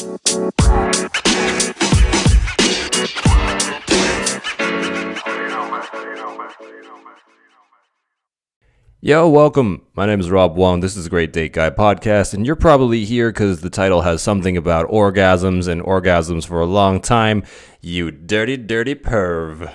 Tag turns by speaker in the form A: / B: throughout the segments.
A: Yo, welcome. My name is Rob Wong. This is a Great Date Guy podcast, and you're probably here because the title has something about orgasms and orgasms for a long time. You dirty, dirty perv.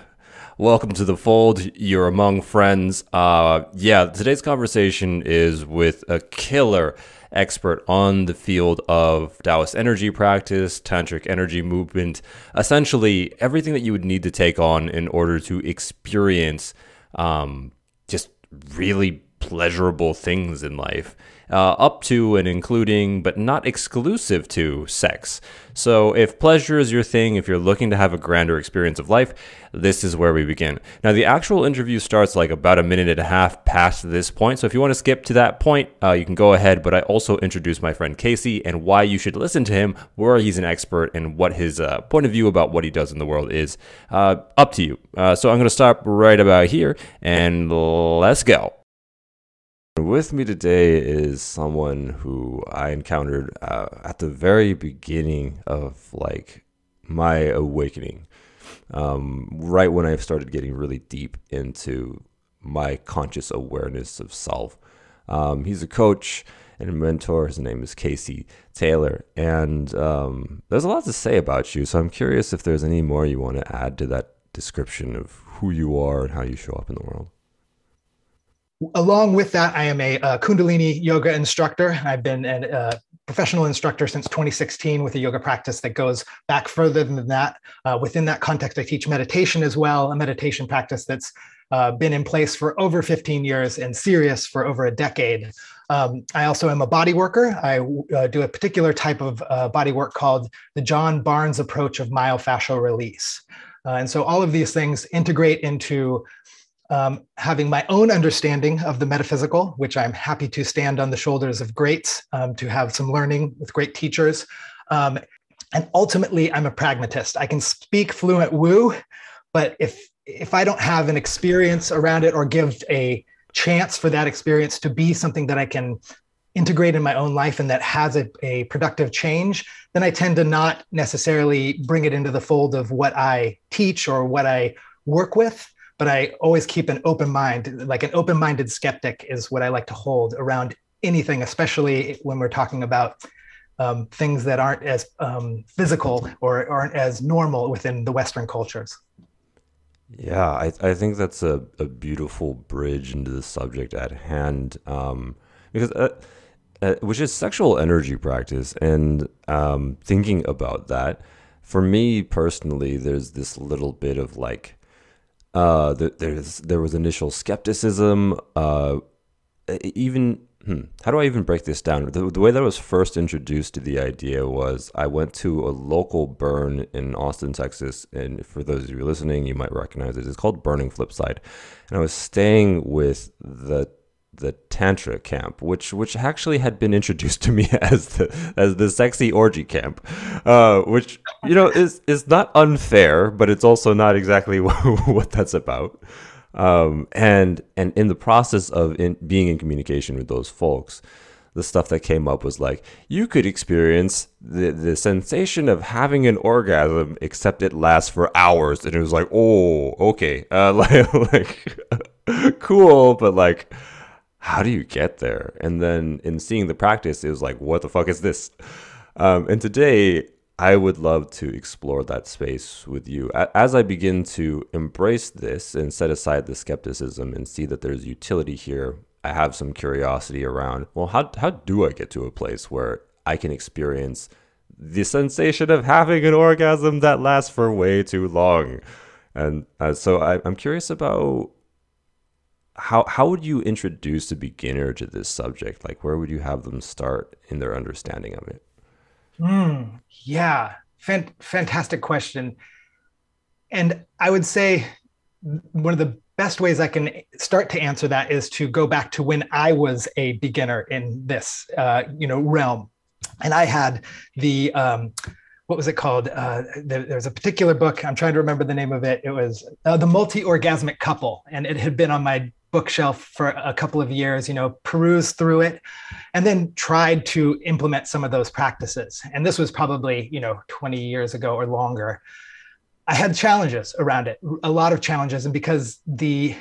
A: Welcome to the fold. You're among friends. Uh, yeah, today's conversation is with a killer expert on the field of Taoist energy practice, tantric energy movement, essentially everything that you would need to take on in order to experience um, just really pleasurable things in life, uh, up to and including, but not exclusive to, sex. So, if pleasure is your thing, if you're looking to have a grander experience of life, this is where we begin. Now, the actual interview starts like about a minute and a half past this point. So, if you want to skip to that point, uh, you can go ahead. But I also introduce my friend Casey and why you should listen to him, where he's an expert, and what his uh, point of view about what he does in the world is. Uh, up to you. Uh, so, I'm going to stop right about here and let's go. With me today is someone who I encountered uh, at the very beginning of like my awakening, um, right when I started getting really deep into my conscious awareness of self. Um, he's a coach and a mentor. His name is Casey Taylor, and um, there's a lot to say about you. So I'm curious if there's any more you want to add to that description of who you are and how you show up in the world
B: along with that, I am a, a Kundalini yoga instructor. I've been a uh, professional instructor since 2016 with a yoga practice that goes back further than that. Uh, within that context, I teach meditation as well, a meditation practice that's uh, been in place for over 15 years and serious for over a decade. Um, I also am a body worker. I uh, do a particular type of uh, body work called the John Barnes approach of myofascial release. Uh, and so all of these things integrate into um, having my own understanding of the metaphysical, which I'm happy to stand on the shoulders of greats um, to have some learning with great teachers. Um, and ultimately, I'm a pragmatist. I can speak fluent woo, but if if I don't have an experience around it or give a chance for that experience to be something that I can integrate in my own life and that has a, a productive change, then I tend to not necessarily bring it into the fold of what I teach or what I work with but I always keep an open mind. Like an open minded skeptic is what I like to hold around anything, especially when we're talking about um, things that aren't as um, physical or aren't as normal within the Western cultures.
A: Yeah, I, I think that's a, a beautiful bridge into the subject at hand. Um, because, uh, uh, which is sexual energy practice. And um, thinking about that, for me personally, there's this little bit of like, uh, there's there was initial skepticism. Uh, even hmm, how do I even break this down? The, the way that I was first introduced to the idea was I went to a local burn in Austin, Texas, and for those of you listening, you might recognize it. It's called Burning Flipside, and I was staying with the the tantra camp, which which actually had been introduced to me as the as the sexy orgy camp, uh, which you know is is not unfair, but it's also not exactly what that's about. Um, and and in the process of in, being in communication with those folks, the stuff that came up was like you could experience the the sensation of having an orgasm, except it lasts for hours, and it was like, oh, okay, uh, like, like cool, but like how do you get there? And then in seeing the practice, it was like, what the fuck is this? Um, and today, I would love to explore that space with you as I begin to embrace this and set aside the skepticism and see that there's utility here. I have some curiosity around, well, how, how do I get to a place where I can experience the sensation of having an orgasm that lasts for way too long? And uh, so I, I'm curious about how how would you introduce a beginner to this subject? Like, where would you have them start in their understanding of it?
B: Mm, yeah, Fan- fantastic question. And I would say one of the best ways I can start to answer that is to go back to when I was a beginner in this, uh, you know, realm, and I had the um, what was it called? Uh, there, there's a particular book. I'm trying to remember the name of it. It was uh, the multi-orgasmic couple, and it had been on my bookshelf for a couple of years, you know, perused through it, and then tried to implement some of those practices. And this was probably, you know, 20 years ago or longer. I had challenges around it, a lot of challenges. And because the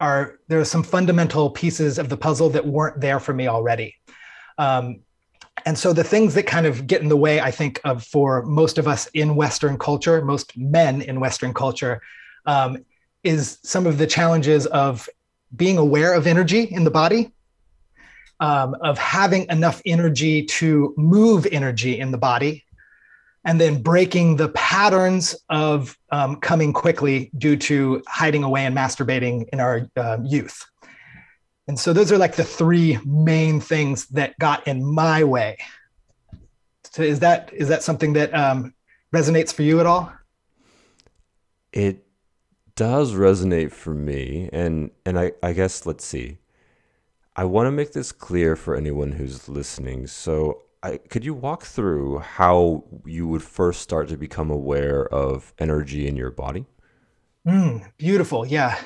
B: are there are some fundamental pieces of the puzzle that weren't there for me already. Um, and so the things that kind of get in the way, I think, of for most of us in Western culture, most men in Western culture, um, is some of the challenges of being aware of energy in the body, um, of having enough energy to move energy in the body, and then breaking the patterns of um, coming quickly due to hiding away and masturbating in our uh, youth. And so those are like the three main things that got in my way. So is that is that something that um, resonates for you at all?
A: It does resonate for me, and and I, I guess let's see. I want to make this clear for anyone who's listening. So, I, could you walk through how you would first start to become aware of energy in your body?
B: Mm, beautiful, yeah.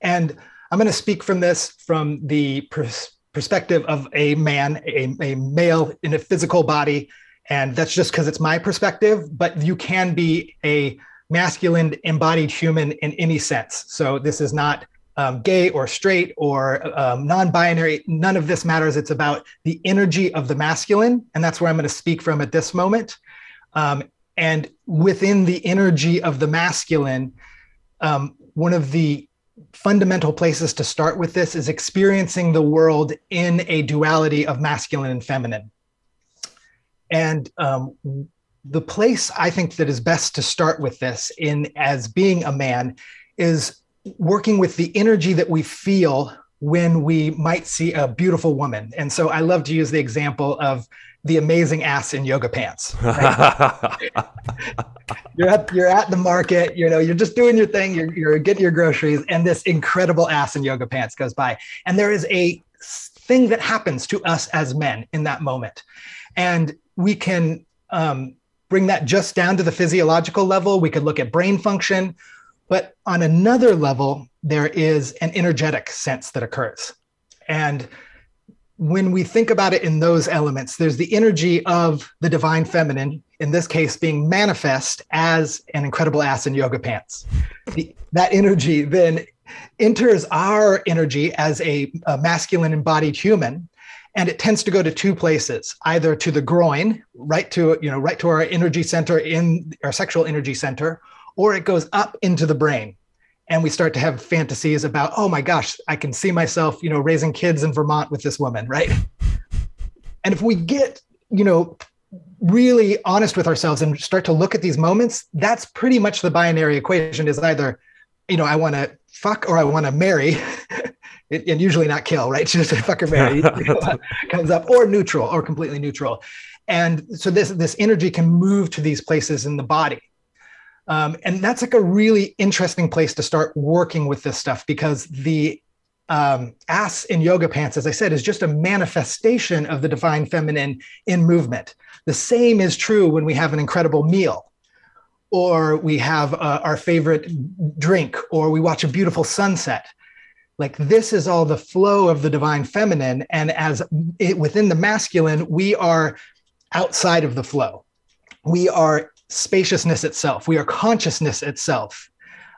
B: And I'm going to speak from this from the pers- perspective of a man, a, a male in a physical body, and that's just because it's my perspective. But you can be a masculine embodied human in any sense. So this is not um, gay or straight or um, non-binary. None of this matters. It's about the energy of the masculine, and that's where I'm going to speak from at this moment. Um, and within the energy of the masculine, um, one of the fundamental places to start with this is experiencing the world in a duality of masculine and feminine. And um, the place I think that is best to start with this in as being a man is working with the energy that we feel when we might see a beautiful woman. And so I love to use the example of the amazing ass in yoga pants. Right? you're at you're at the market, you know, you're just doing your thing, you're, you're getting your groceries, and this incredible ass in yoga pants goes by. And there is a thing that happens to us as men in that moment. And we can um, bring that just down to the physiological level. We could look at brain function, but on another level, there is an energetic sense that occurs. And when we think about it in those elements, there's the energy of the divine feminine, in this case being manifest as an incredible ass in yoga pants. The, that energy then enters our energy as a, a masculine embodied human and it tends to go to two places either to the groin right to you know right to our energy center in our sexual energy center or it goes up into the brain. And we start to have fantasies about oh my gosh i can see myself you know raising kids in vermont with this woman right? And if we get you know really honest with ourselves and start to look at these moments that's pretty much the binary equation is either you know i want to fuck or i want to marry and usually not kill, right? Just fuck or marry comes up, or neutral, or completely neutral. And so this this energy can move to these places in the body. Um, and that's like a really interesting place to start working with this stuff because the um, ass in yoga pants, as I said, is just a manifestation of the divine feminine in movement. The same is true when we have an incredible meal, or we have uh, our favorite drink, or we watch a beautiful sunset like this is all the flow of the divine feminine and as it, within the masculine we are outside of the flow. We are spaciousness itself. We are consciousness itself.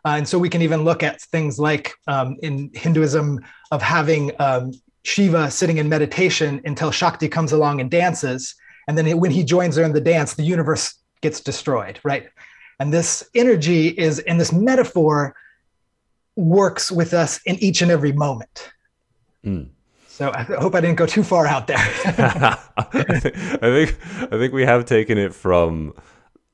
B: Uh, and so we can even look at things like um, in hinduism of having um, shiva sitting in meditation until shakti comes along and dances. And then when he joins her in the dance the universe gets destroyed right? And this energy is in this metaphor works with us in each and every moment. Mm. So I hope I didn't go too far out there.
A: I think I think we have taken it from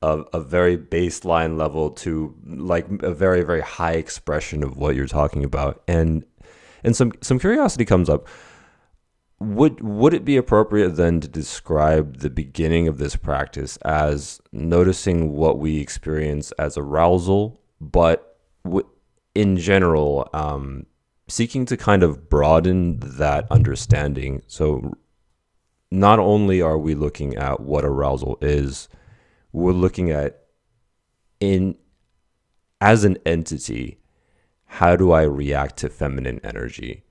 A: a, a, very baseline level to like a very very high expression of what you're talking about, and and some some curiosity comes up. Would would it be appropriate then to describe the beginning of this practice as noticing what we experience as arousal, but w- in general, um, seeking to kind of broaden that understanding. So, not only are we looking at what arousal is, we're looking at in as an entity how do I react to feminine energy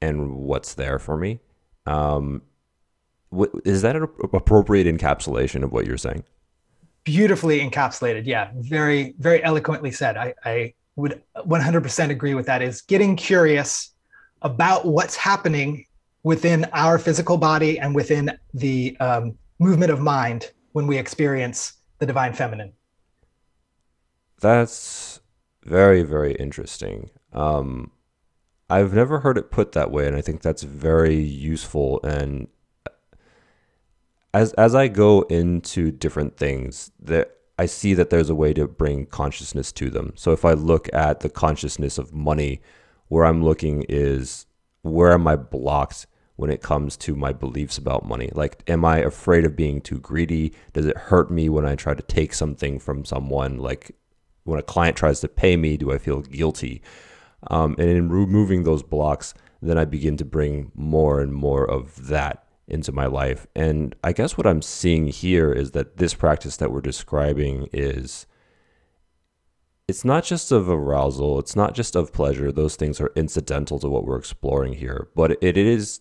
A: and what's there for me. Um, is that an appropriate encapsulation of what you're saying?
B: Beautifully encapsulated. Yeah, very, very eloquently said. I, I would 100% agree with that. Is getting curious about what's happening within our physical body and within the um, movement of mind when we experience the divine feminine.
A: That's very, very interesting. Um, I've never heard it put that way, and I think that's very useful. And as as I go into different things, that I see that there's a way to bring consciousness to them. So if I look at the consciousness of money, where I'm looking is where am I blocked when it comes to my beliefs about money? Like, am I afraid of being too greedy? Does it hurt me when I try to take something from someone? Like, when a client tries to pay me, do I feel guilty? Um, and in removing those blocks, then I begin to bring more and more of that into my life. And I guess what I'm seeing here is that this practice that we're describing is it's not just of arousal, it's not just of pleasure. Those things are incidental to what we're exploring here, but it is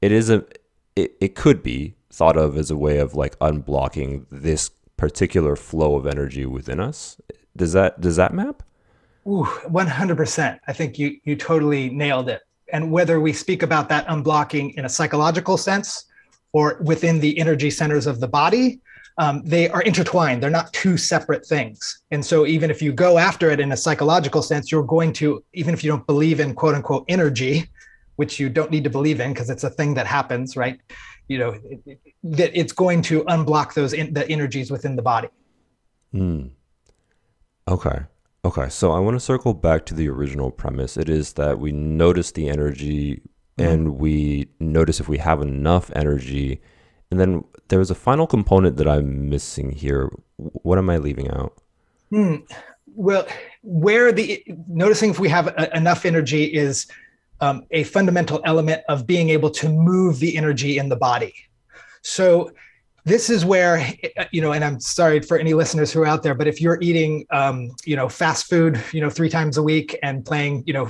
A: it is a it, it could be thought of as a way of like unblocking this particular flow of energy within us. Does that does that map?
B: Ooh, 100%. I think you you totally nailed it. And whether we speak about that unblocking in a psychological sense or within the energy centers of the body, um, they are intertwined. They're not two separate things. And so, even if you go after it in a psychological sense, you're going to, even if you don't believe in quote unquote energy, which you don't need to believe in because it's a thing that happens, right? You know, it, that it's going to unblock those in, the energies within the body.
A: Hmm. Okay. Okay, so I want to circle back to the original premise. It is that we notice the energy mm-hmm. and we notice if we have enough energy. And then there was a final component that I'm missing here. What am I leaving out?
B: Hmm. Well, where the noticing if we have a, enough energy is um, a fundamental element of being able to move the energy in the body. So this is where you know and i'm sorry for any listeners who are out there but if you're eating um, you know fast food you know three times a week and playing you know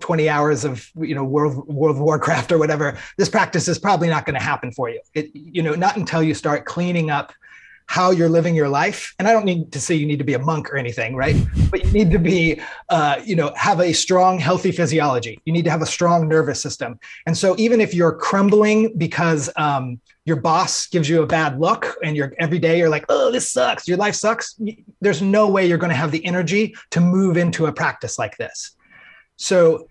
B: 20 hours of you know world world of warcraft or whatever this practice is probably not going to happen for you. It you know not until you start cleaning up how you're living your life. And i don't need to say you need to be a monk or anything right? But you need to be uh, you know have a strong healthy physiology. You need to have a strong nervous system. And so even if you're crumbling because um, your boss gives you a bad look and you're every day you're like oh this sucks. Your life sucks there's no way you're going to have the energy to move into a practice like this. So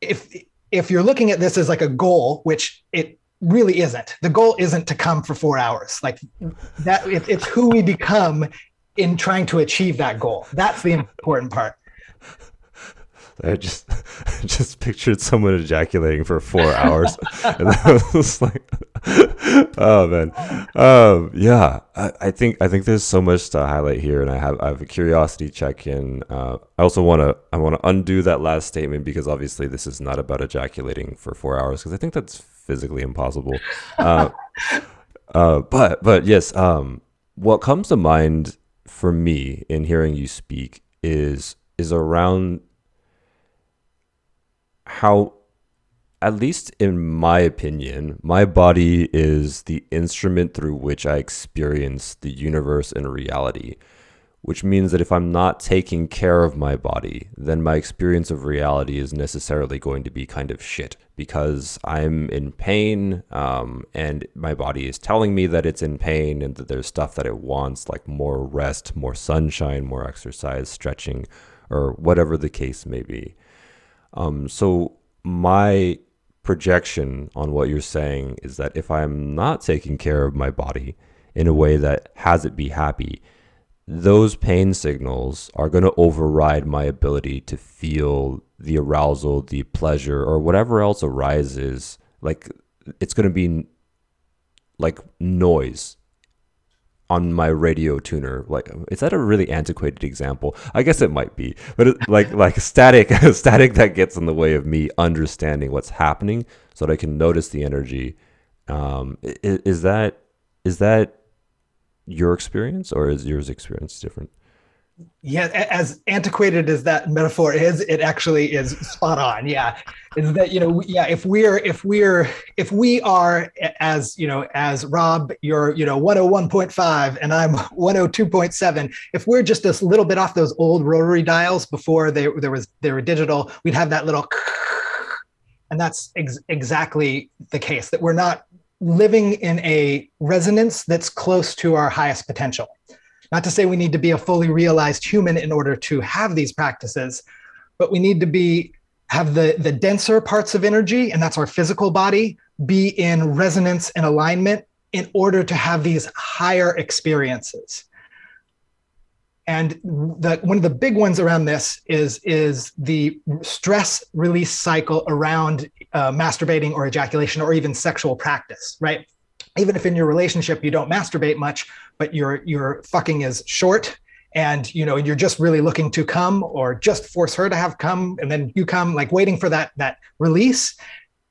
B: if if you're looking at this as like a goal which it really isn't. The goal isn't to come for four hours. Like that it, it's who we become in trying to achieve that goal. That's the important part.
A: I just just pictured someone ejaculating for four hours, and I was like, "Oh man, um, yeah." I, I, think I think there's so much to highlight here, and I have I have a curiosity check in. Uh, I also want to I want to undo that last statement because obviously this is not about ejaculating for four hours because I think that's physically impossible. Uh, uh, but but yes, um, what comes to mind for me in hearing you speak is is around how at least in my opinion, my body is the instrument through which I experience the universe and reality. Which means that if I'm not taking care of my body, then my experience of reality is necessarily going to be kind of shit because I'm in pain um, and my body is telling me that it's in pain and that there's stuff that it wants, like more rest, more sunshine, more exercise, stretching, or whatever the case may be. Um, so my projection on what you're saying is that if I'm not taking care of my body in a way that has it be happy, those pain signals are going to override my ability to feel the arousal, the pleasure, or whatever else arises. Like it's going to be like noise on my radio tuner. Like, is that a really antiquated example? I guess it might be, but it, like like static, static that gets in the way of me understanding what's happening, so that I can notice the energy. Um, is, is that is that your experience, or is yours experience different?
B: yeah, as antiquated as that metaphor is, it actually is spot on. Yeah, is that you know, yeah, if we're if we're if we are as you know, as Rob, you're you know 101.5 and I'm 102.7. If we're just a little bit off those old rotary dials before they there was they were digital, we'd have that little, and that's ex- exactly the case. That we're not living in a resonance that's close to our highest potential not to say we need to be a fully realized human in order to have these practices, but we need to be have the the denser parts of energy, and that's our physical body, be in resonance and alignment in order to have these higher experiences. And the, one of the big ones around this is, is the stress release cycle around uh, masturbating or ejaculation or even sexual practice, right? Even if in your relationship you don't masturbate much, but your your fucking is short and you know you're just really looking to come or just force her to have come and then you come like waiting for that that release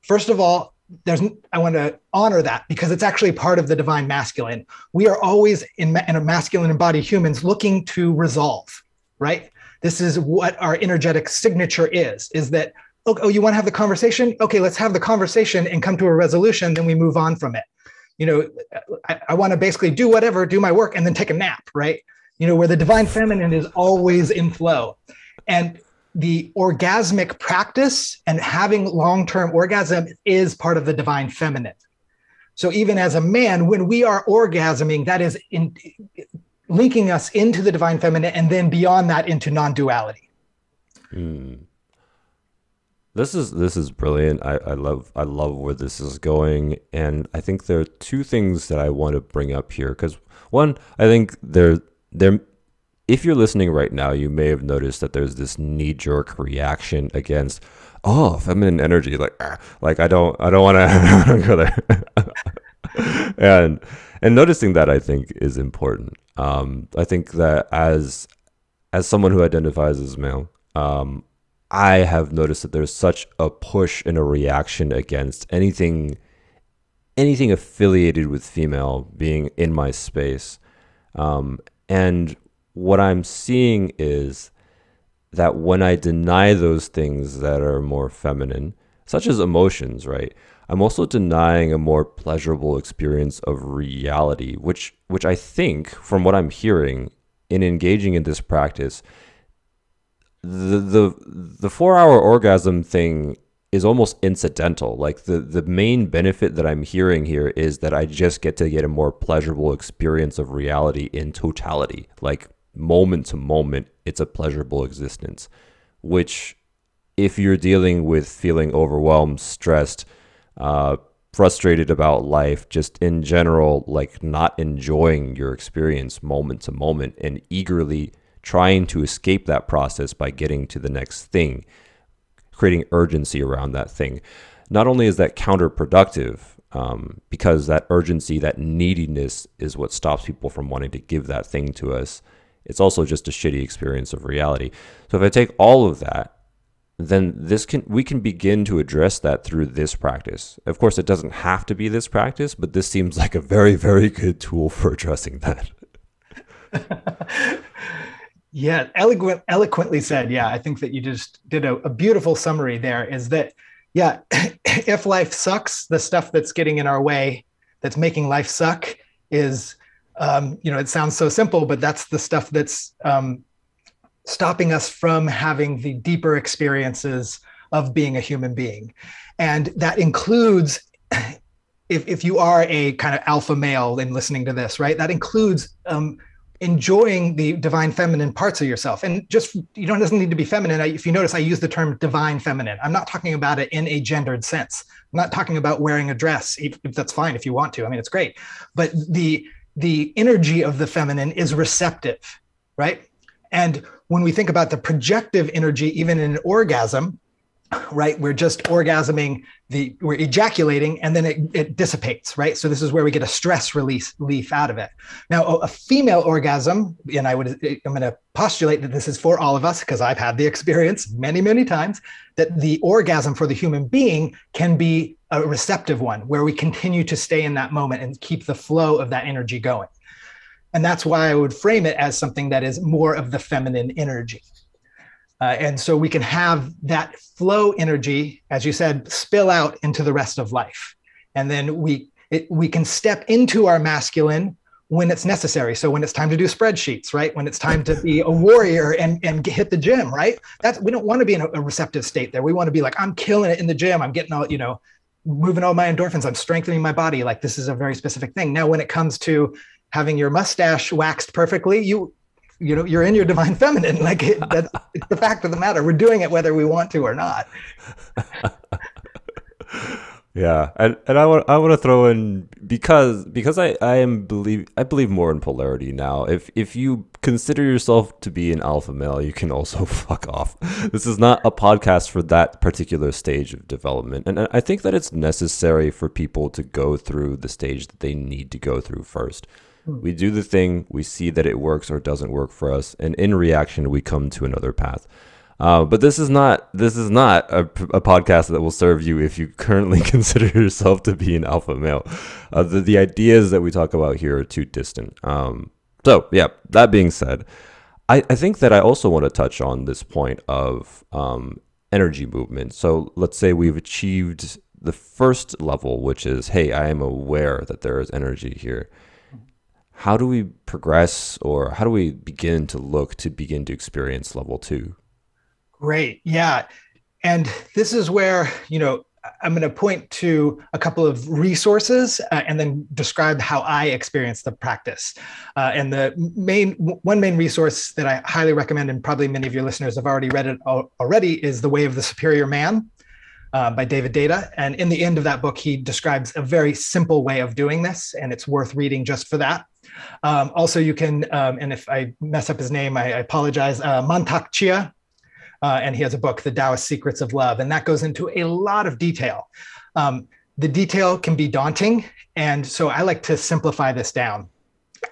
B: first of all there's i want to honor that because it's actually part of the divine masculine we are always in, in a masculine embodied humans looking to resolve right this is what our energetic signature is is that oh, oh you want to have the conversation okay let's have the conversation and come to a resolution then we move on from it you know, I, I want to basically do whatever, do my work, and then take a nap, right? You know, where the divine feminine is always in flow. And the orgasmic practice and having long term orgasm is part of the divine feminine. So even as a man, when we are orgasming, that is in, linking us into the divine feminine and then beyond that into non duality.
A: Mm. This is this is brilliant. I, I love I love where this is going, and I think there are two things that I want to bring up here. Because one, I think there there, if you're listening right now, you may have noticed that there's this knee jerk reaction against oh feminine energy. Like ah, like I don't I don't want to go there. and and noticing that I think is important. Um, I think that as as someone who identifies as male, um, I have noticed that there's such a push and a reaction against anything anything affiliated with female being in my space. Um, and what I'm seeing is that when I deny those things that are more feminine, such as emotions, right? I'm also denying a more pleasurable experience of reality, which which I think, from what I'm hearing in engaging in this practice, the the the four hour orgasm thing is almost incidental. Like the the main benefit that I'm hearing here is that I just get to get a more pleasurable experience of reality in totality. Like moment to moment, it's a pleasurable existence. Which, if you're dealing with feeling overwhelmed, stressed, uh, frustrated about life, just in general, like not enjoying your experience moment to moment and eagerly trying to escape that process by getting to the next thing, creating urgency around that thing. Not only is that counterproductive, um, because that urgency, that neediness is what stops people from wanting to give that thing to us. It's also just a shitty experience of reality. So if I take all of that, then this can we can begin to address that through this practice. Of course, it doesn't have to be this practice, but this seems like a very, very good tool for addressing that.
B: Yeah, eloquent, eloquently said. Yeah, I think that you just did a, a beautiful summary there. Is that, yeah, if life sucks, the stuff that's getting in our way, that's making life suck, is, um, you know, it sounds so simple, but that's the stuff that's um, stopping us from having the deeper experiences of being a human being. And that includes if, if you are a kind of alpha male in listening to this, right? That includes um, enjoying the divine feminine parts of yourself. And just you don't doesn't need to be feminine. If you notice i use the term divine feminine. I'm not talking about it in a gendered sense. I'm not talking about wearing a dress if, if that's fine if you want to. I mean it's great. But the the energy of the feminine is receptive right? And when we think about the projective energy even in an orgasm right we're just orgasming the we're ejaculating and then it, it dissipates right? So this is where we get a stress release leaf out of it. Now a female orgasm and i would i'm going to postulate that this is for all of us because i've had the experience many many times that the orgasm for the human being can be a receptive one where we continue to stay in that moment and keep the flow of that energy going And that's why I would frame it as something that is more of the feminine energy. Uh, and so we can have that flow energy, as you said, spill out into the rest of life. And then we it, we can step into our masculine when it's necessary. So when it's time to do spreadsheets, right? When it's time to be a warrior and, and hit the gym, right? That's we don't want to be in a, a receptive state there. We want to be like, I'm killing it in the gym. I'm getting all, you know, moving all my endorphins. I'm strengthening my body. Like this is a very specific thing. Now, when it comes to having your mustache waxed perfectly, you you know you're in your divine feminine like it, that's the fact of the matter we're doing it whether we want to or not
A: yeah and, and i want i want to throw in because because i i am believe i believe more in polarity now if if you consider yourself to be an alpha male you can also fuck off this is not a podcast for that particular stage of development and i think that it's necessary for people to go through the stage that they need to go through first Hmm. We do the thing, we see that it works or doesn't work for us, and in reaction, we come to another path. Uh, but this is not this is not a, a, podcast that will serve you if you currently consider yourself to be an alpha male. Uh, the, the ideas that we talk about here are too distant. Um, so yeah, that being said, I, I think that I also want to touch on this point of um, energy movement. So let's say we've achieved the first level, which is, hey, I am aware that there is energy here how do we progress or how do we begin to look to begin to experience level two?
B: Great. Yeah. And this is where, you know, I'm going to point to a couple of resources uh, and then describe how I experience the practice. Uh, and the main one main resource that I highly recommend, and probably many of your listeners have already read it already, is "The Way of the Superior Man" uh, by David Deida. And in the end of that book, he describes a very simple way of doing this, and it's worth reading just for that. Um, also, you can, um, and if I mess up his name, I, I apologize, uh, Mantak Chia, uh, and he has a book, The Taoist Secrets of Love, and that goes into a lot of detail. Um, the detail can be daunting, and so I like to simplify this down.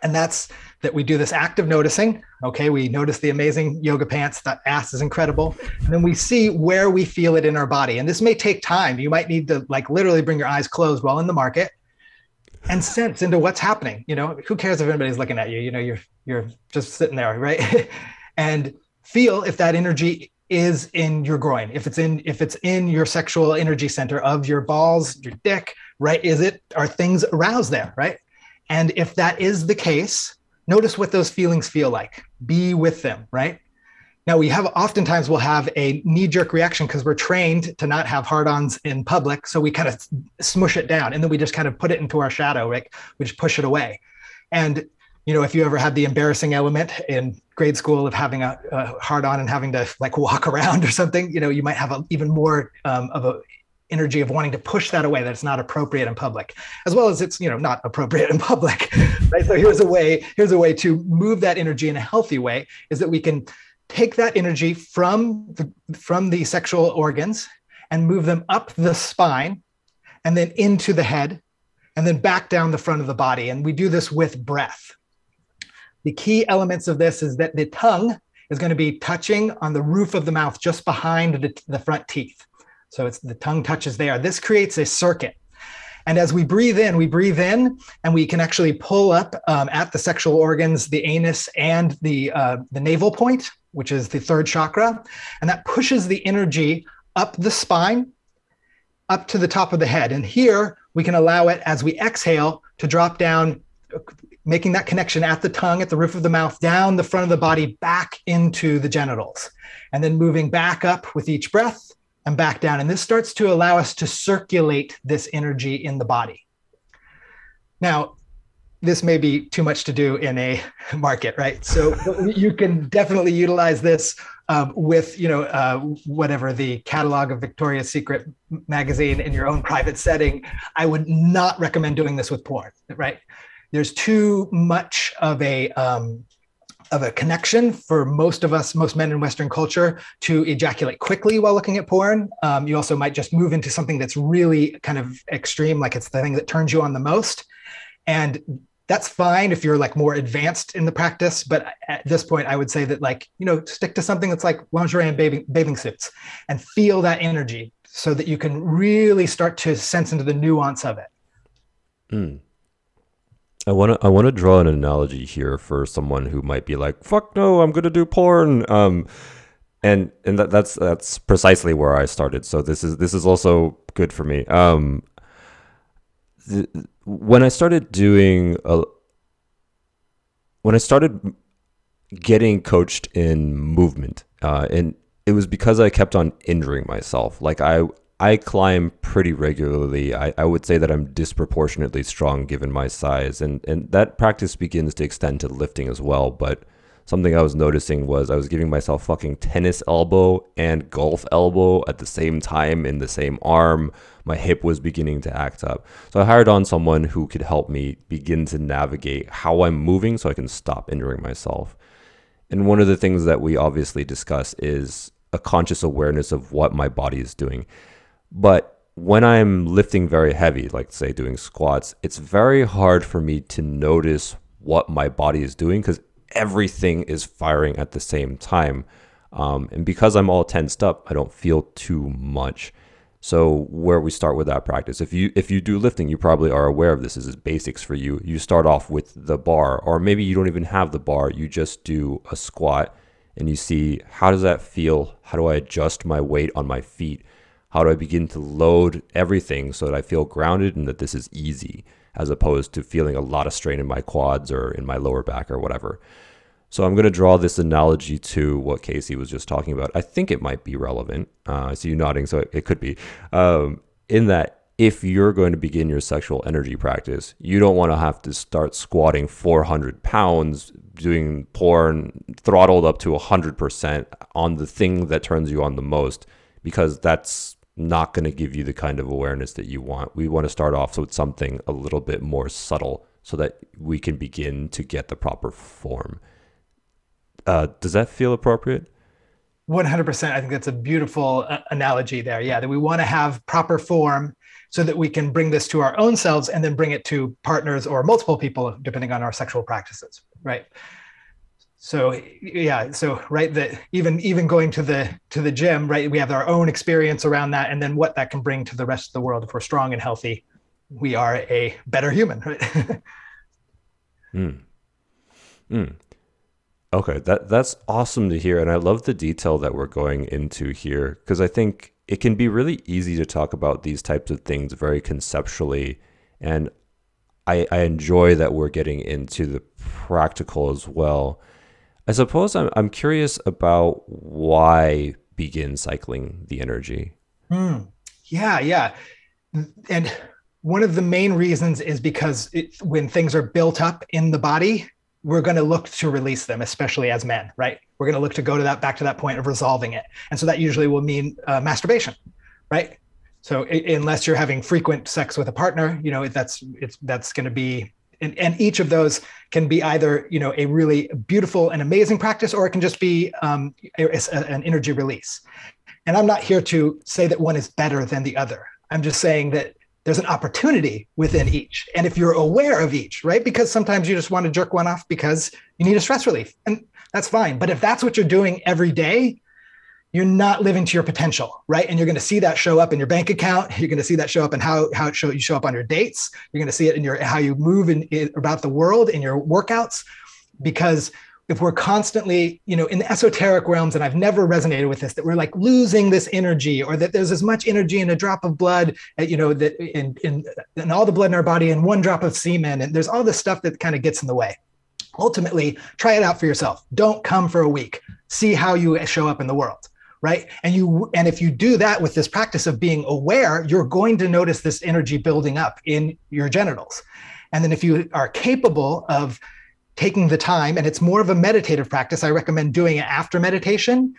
B: And that's that we do this act of noticing. Okay, we notice the amazing yoga pants, that ass is incredible. And then we see where we feel it in our body. And this may take time. You might need to like literally bring your eyes closed while in the market and sense into what's happening. You know, who cares if anybody's looking at you? You know, you're you're just sitting there, right? and feel if that energy is in your groin, if it's in if it's in your sexual energy center of your balls, your dick, right? Is it are things aroused there, right? And if that is the case, notice what those feelings feel like. Be with them, right? Now we have oftentimes we'll have a knee-jerk reaction because we're trained to not have hard-ons in public. So we kind of smush it down and then we just kind of put it into our shadow, right? We just push it away. And you know, if you ever had the embarrassing element in grade school of having a, a hard-on and having to like walk around or something, you know, you might have a, even more um, of a energy of wanting to push that away that it's not appropriate in public as well as it's you know not appropriate in public right so here's a way here's a way to move that energy in a healthy way is that we can take that energy from the, from the sexual organs and move them up the spine and then into the head and then back down the front of the body. And we do this with breath. The key elements of this is that the tongue is going to be touching on the roof of the mouth just behind the, the front teeth. So it's the tongue touches there. This creates a circuit. And as we breathe in, we breathe in and we can actually pull up um, at the sexual organs, the anus and the, uh, the navel point which is the third chakra. And that pushes the energy up the spine, up to the top of the head. And here we can allow it as we exhale to drop down, making that connection at the tongue, at the roof of the mouth, down the front of the body, back into the genitals. And then moving back up with each breath and back down. And this starts to allow us to circulate this energy in the body. Now, this may be too much to do in a market, right? So you can definitely utilize this um, with, you know, uh, whatever the catalog of Victoria's Secret magazine in your own private setting. I would not recommend doing this with porn, right? There's too much of a um, of a connection for most of us, most men in Western culture, to ejaculate quickly while looking at porn. Um, you also might just move into something that's really kind of extreme, like it's the thing that turns you on the most. And that's fine if you're like more advanced in the practice but at this point i would say that like you know stick to something that's like lingerie and bathing, bathing suits and feel that energy so that you can really start to sense into the nuance of it
A: mm. I want to I want to draw an analogy here for someone who might be like, "Fuck no, I'm gonna do porn." Um, and and that, that's that's precisely where I started. So this is this is also good for me. Um, when I started doing a, when I started getting coached in movement, uh, and it was because I kept on injuring myself. Like I I climb pretty regularly. I, I would say that I'm disproportionately strong given my size, and, and that practice begins to extend to lifting as well. But something I was noticing was I was giving myself fucking tennis elbow and golf elbow at the same time in the same arm. My hip was beginning to act up. So I hired on someone who could help me begin to navigate how I'm moving so I can stop injuring myself. And one of the things that we obviously discuss is a conscious awareness of what my body is doing but when I'm lifting very heavy, like say doing squats, it's very hard for me to notice what my body is doing because everything is firing at the same time. Um, and because I'm all tensed up, I don't feel too much. So where we start with that practice, if you if you do lifting, you probably are aware of this. This is basics for you. You start off with the bar, or maybe you don't even have the bar. You just do a squat, and you see how does that feel? How do I adjust my weight on my feet? How do I begin to load everything so that I feel grounded and that this is easy, as opposed to feeling a lot of strain in my quads or in my lower back or whatever? So I'm going to draw this analogy to what Casey was just talking about. I think it might be relevant. Uh, I see you nodding, so it, could be. Um, in that, if you're going to begin your sexual energy practice, you don't want to have to start squatting 400 pounds, doing porn throttled up to 100% on the thing that turns you on the most, because that's not going to give you the kind of awareness that you want. We want to start off with something a little bit more subtle so that we can begin to get the proper form. Uh, does that feel appropriate?
B: 100%. I think that's a beautiful uh, analogy there. Yeah, that we want to have proper form so that we can bring this to our own selves and then bring it to partners or multiple people, depending on our sexual practices, right? So yeah so right that even even going to the to the gym right we have our own experience around that and then what that can bring to the rest of the world if we're strong and healthy we are a better human right
A: mm. Mm. okay that that's awesome to hear and i love the detail that we're going into here because i think it can be really easy to talk about these types of things very conceptually and I, I enjoy that we're getting into the practical as well I suppose I'm, I'm curious about why begin cycling the energy.
B: Mm, yeah, yeah. And one of the main reasons is because it, when things are built up in the body, we're going to look to release them, especially as men, right? We're going to look to go to that back to that point of resolving it, and so that usually will mean uh, masturbation, right? So unless you're having frequent sex with a partner, you know that's it's that's going to be and, and each of those can be either you know a really beautiful and amazing practice or it can just be um, a, a, an energy release. And i'm not here to say that one is better than the other. I'm just saying that there's an opportunity within each. And if you're aware of each right? Because sometimes you just want to jerk one off because you need a stress relief and that's fine. But if that's what you're doing every day you're not living to your potential, right? And you're going to see that show up in your bank account. You're going to see that show up in how how it show you show up on your dates. You're going to see it in your how you move in, in about the world in your workouts, because if we're constantly, you know, in the esoteric realms, and I've never resonated with this, that we're like losing this energy, or that there's as much energy in a drop of blood, uh, you know, that in in, in all the blood in our body in one drop of semen, and there's all this stuff that kind of gets in the way. Ultimately, try it out for yourself. Don't come for a week. See how you show up in the world right? And you and if you do that with this practice of being aware you're going to notice this energy building up in your genitals. And then if you are capable of taking the time and it's more of a meditative practice i recommend doing it after meditation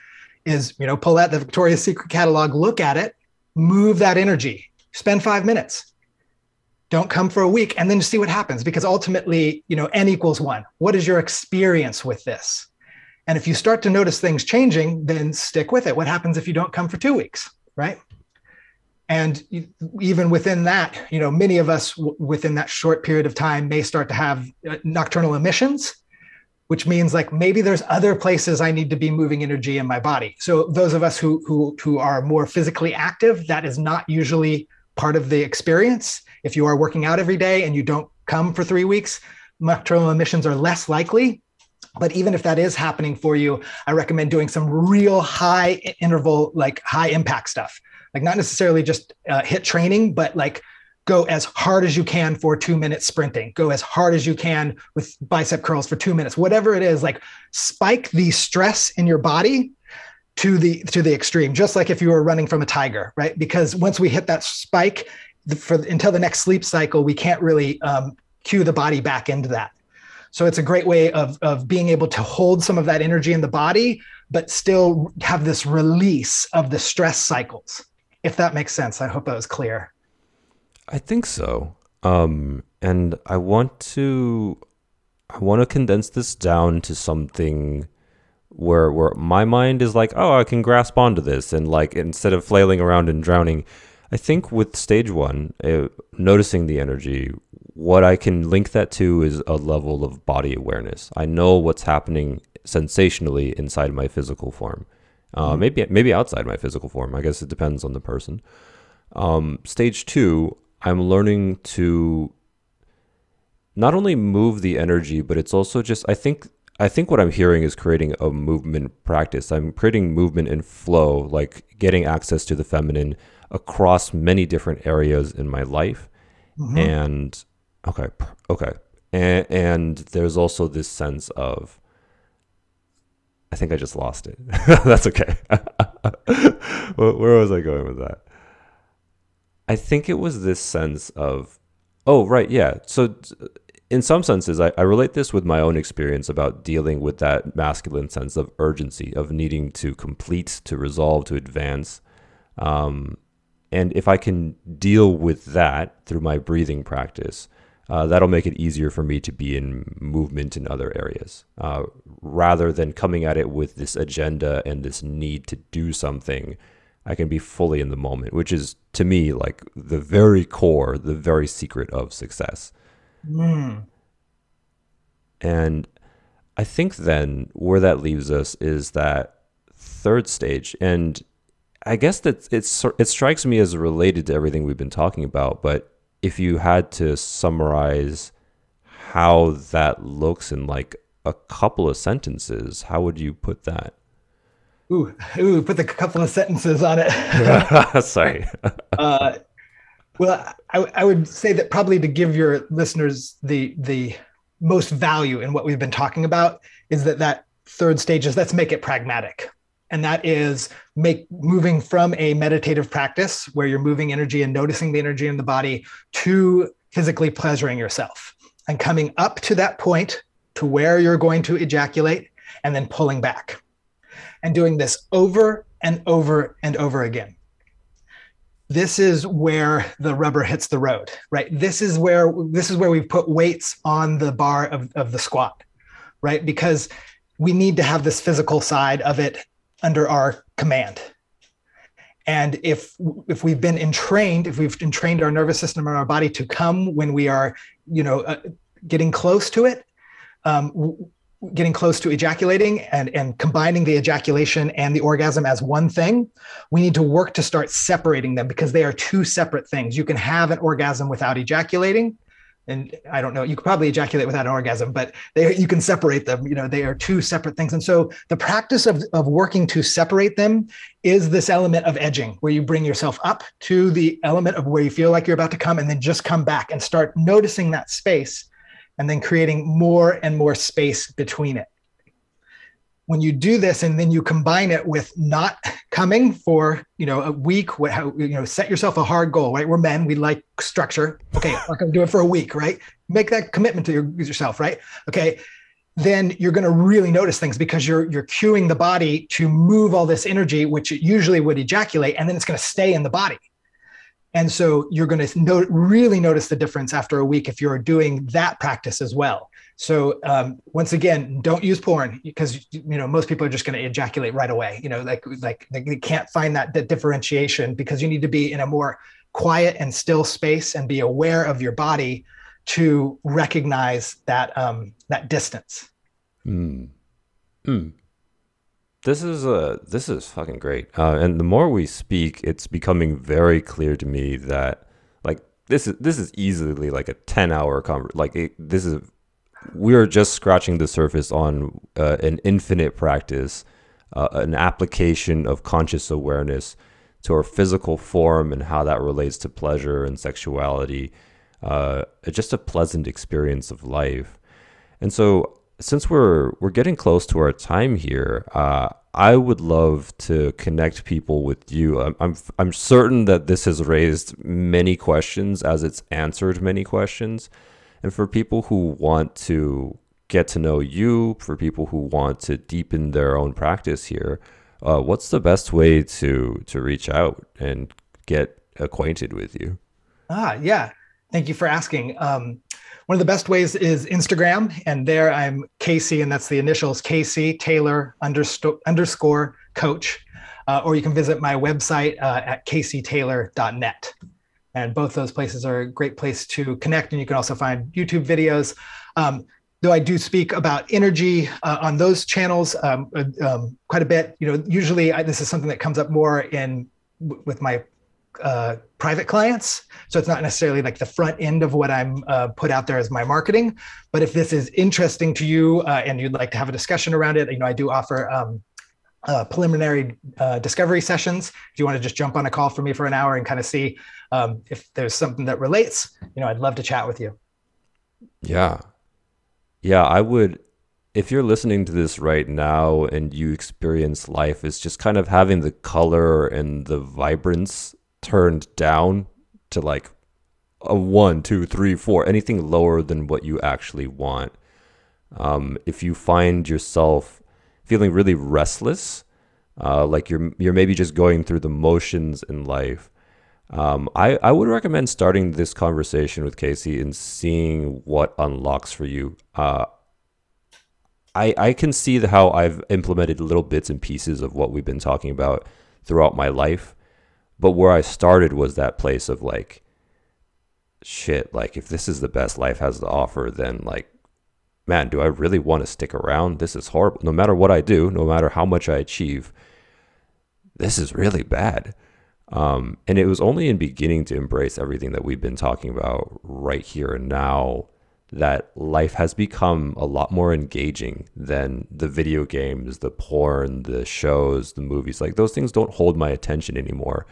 B: is you know pull out the victoria's secret catalog look at it move that energy spend five minutes. Don't come for a week and then see what happens because ultimately you know n equals one. What is your experience with this and if you start to notice things changing, then stick with it. What happens if you don't come for two weeks, right? And even within that, you know, many of us w- within that short period of time may start to have uh, nocturnal emissions, which means like maybe there's other places I need to be moving energy in my body. So those of us who who who are more physically active, that is not usually part of the experience. If you are working out every day and you don't come for three weeks, nocturnal emissions are less likely. But even if that is happening for you, I recommend doing some real high interval, like high impact stuff. Like not necessarily just uh, HIIT training, but like go as hard as you can for two minutes sprinting. Go as hard as you can with bicep curls for two minutes. Whatever it is like spike the stress in your body to the to the extreme. Just like if you were running from a tiger right? Because once we hit that spike for until the next sleep cycle we can't really um, cue the body back into that so it's a great way of, of being able to hold some of that energy in the body but still have this release of the stress cycles if that makes sense i hope that was clear
A: I think so. Um, and I want to I want to condense this down to something where where my mind is like, oh, I can grasp onto this, and like instead of flailing around and drowning, I think with stage one, uh, noticing the energy, what I can link that to is a level of body awareness. I know what's happening sensationally inside my physical form, uh, mm-hmm. maybe maybe outside my physical form. I guess it depends on the person. Um, stage two, I'm learning to not only move the energy, but it's also just I think I think what I'm hearing is creating a movement practice. I'm creating movement and flow, like getting access to the feminine across many different areas in my life. Mm-hmm. And okay, okay. And, and there's also this sense of I think I just lost it. That's okay. Where was I going with that? I think it was this sense of, oh, right, yeah. So, in some senses, I, I relate this with my own experience about dealing with that masculine sense of urgency, of needing to complete, to resolve, to advance. Um, and if I can deal with that through my breathing practice, uh, that'll make it easier for me to be in movement in other areas uh, rather than coming at it with this agenda and this need to do something I can be fully in the moment, which is to me like the very core, the very secret of success. Mm. And I think then where that leaves us is that third stage. And I guess that it's it strikes me as related to everything we've been talking about, but if you had to summarize how that looks in like a couple of sentences, how would you put that?
B: Ooh, ooh, put a couple of sentences on it.
A: Sorry.
B: uh, well, I, I would say that probably to give your listeners the the most value in what we've been talking about is that that third stage is let's make it pragmatic and that is make moving from a meditative practice where you're moving energy and noticing the energy in the body to physically pleasuring yourself and coming up to that point to where you're going to ejaculate and then pulling back and doing this over and over and over again. This is where the rubber hits the road, right? This is where this is where we put weights on the bar of, of the squat, right? Because we need to have this physical side of it under our command. And if if we've been entrained, if we've entrained our nervous system and our body to come when we are, you know, uh, getting close to it, um, getting close to ejaculating and, and combining the ejaculation and the orgasm as one thing, we need to work to start separating them because they are two separate things. You can have an orgasm without ejaculating. And I don't know, you could probably ejaculate without an orgasm, but they, you can separate them. You know, they are two separate things. And so the practice of, of working to separate them is this element of edging, where you bring yourself up to the element of where you feel like you're about to come and then just come back and start noticing that space and then creating more and more space between it. When you do this and then you combine it with not coming for you know a week, you know, set yourself a hard goal, right? We're men, we like structure. Okay, I'm gonna do it for a week, right? Make that commitment to your, yourself, right? Okay, then you're going to really notice things because you're you're cueing the body to move all this energy which it usually would ejaculate and then it's going to stay in the body and so you're going to no, really notice the difference after a week if you're doing that practice as well. So um, once again, don't use porn because you know most people are just going to ejaculate right away. You know, like like they can't find that, that differentiation because you need to be in a more quiet and still space and be aware of your body to recognize that um, that distance.
A: Mm. Mm. This is uh this is fucking great. Uh, and the more we speak, it's becoming very clear to me that like this is this is easily like a 10 hour conver- like it, this is we are just scratching the surface on uh, an infinite practice uh, an application of conscious awareness to our physical form and how that relates to pleasure and sexuality uh, just a pleasant experience of life and so since we're we're getting close to our time here uh, I would love to connect people with you. I'm, I'm, I'm certain that this has raised many questions as it's answered many questions. And for people who want to get to know you, for people who want to deepen their own practice here, uh, what's the best way to to reach out and get acquainted with you?
B: Ah, yeah. Thank you for asking. Um, one of the best ways is Instagram, and there I'm Casey, and that's the initials Casey Taylor understo- underscore coach. Uh, or you can visit my website uh, at caseytaylor.net. And both those places are a great place to connect, and you can also find YouTube videos. Um, though I do speak about energy uh, on those channels um, uh, um, quite a bit. You know, usually I, this is something that comes up more in with my uh, private clients. So it's not necessarily like the front end of what I'm uh, put out there as my marketing. But if this is interesting to you uh, and you'd like to have a discussion around it, you know, I do offer um, uh, preliminary uh, discovery sessions. If you want to just jump on a call for me for an hour and kind of see um, if there's something that relates, you know, I'd love to chat with you.
A: Yeah. Yeah, I would. If you're listening to this right now and you experience life as just kind of having the color and the vibrance turned down to like a one, two, three, four, anything lower than what you actually want. Um, if you find yourself feeling really restless, uh, like you're you're maybe just going through the motions in life, um, I I would recommend starting this conversation with Casey and seeing what unlocks for you. Uh, I I can see the, how I've implemented little bits and pieces of what we've been talking about throughout my life but where I started was that place of like, shit, like if this is the best life has to offer, then like, man, do I really want to stick around? This is horrible. No matter what I do, no matter how much I achieve, this is really bad. Um, and it was only in beginning to embrace everything that we've been talking about right here and now that life has become a lot more engaging than the video games, the porn, the shows, the movies. Like those things don't hold my attention anymore.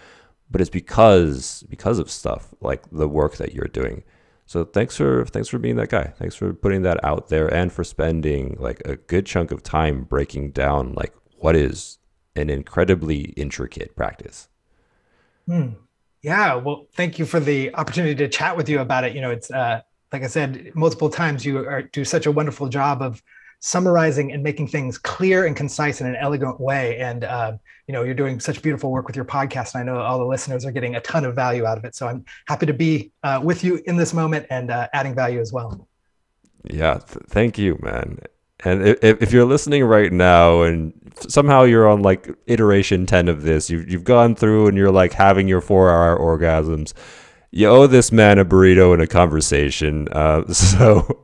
A: But it's because because of stuff like the work that you're doing. So thanks for thanks for being that guy. Thanks for putting that out there and for spending like a good chunk of time breaking down like what is an incredibly intricate practice.
B: Hmm. Yeah, well, thank you for the opportunity to chat with you about it. You know, it's uh, like I said multiple times, you are, do such a wonderful job of summarizing and making things clear and concise in an elegant way. And uh, you know, you're doing such beautiful work with your podcast, and I know all the listeners are getting a ton of value out of it. So I'm happy to be uh, with you in this moment and uh, adding value as well.
A: Yeah, th- thank you, man. And if, if you're listening right now and somehow you're on like iteration 10 of this, you've, you've gone through and you're like having your four hour orgasms, you owe this man a burrito and a conversation. Uh, so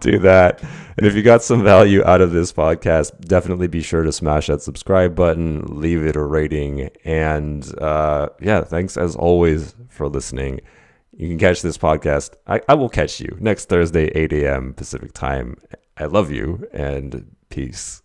A: do that. And if you got some value out of this podcast, definitely be sure to smash that subscribe button, leave it a rating. And uh, yeah, thanks as always for listening. You can catch this podcast. I, I will catch you next Thursday, 8 a.m. Pacific time. I love you and peace.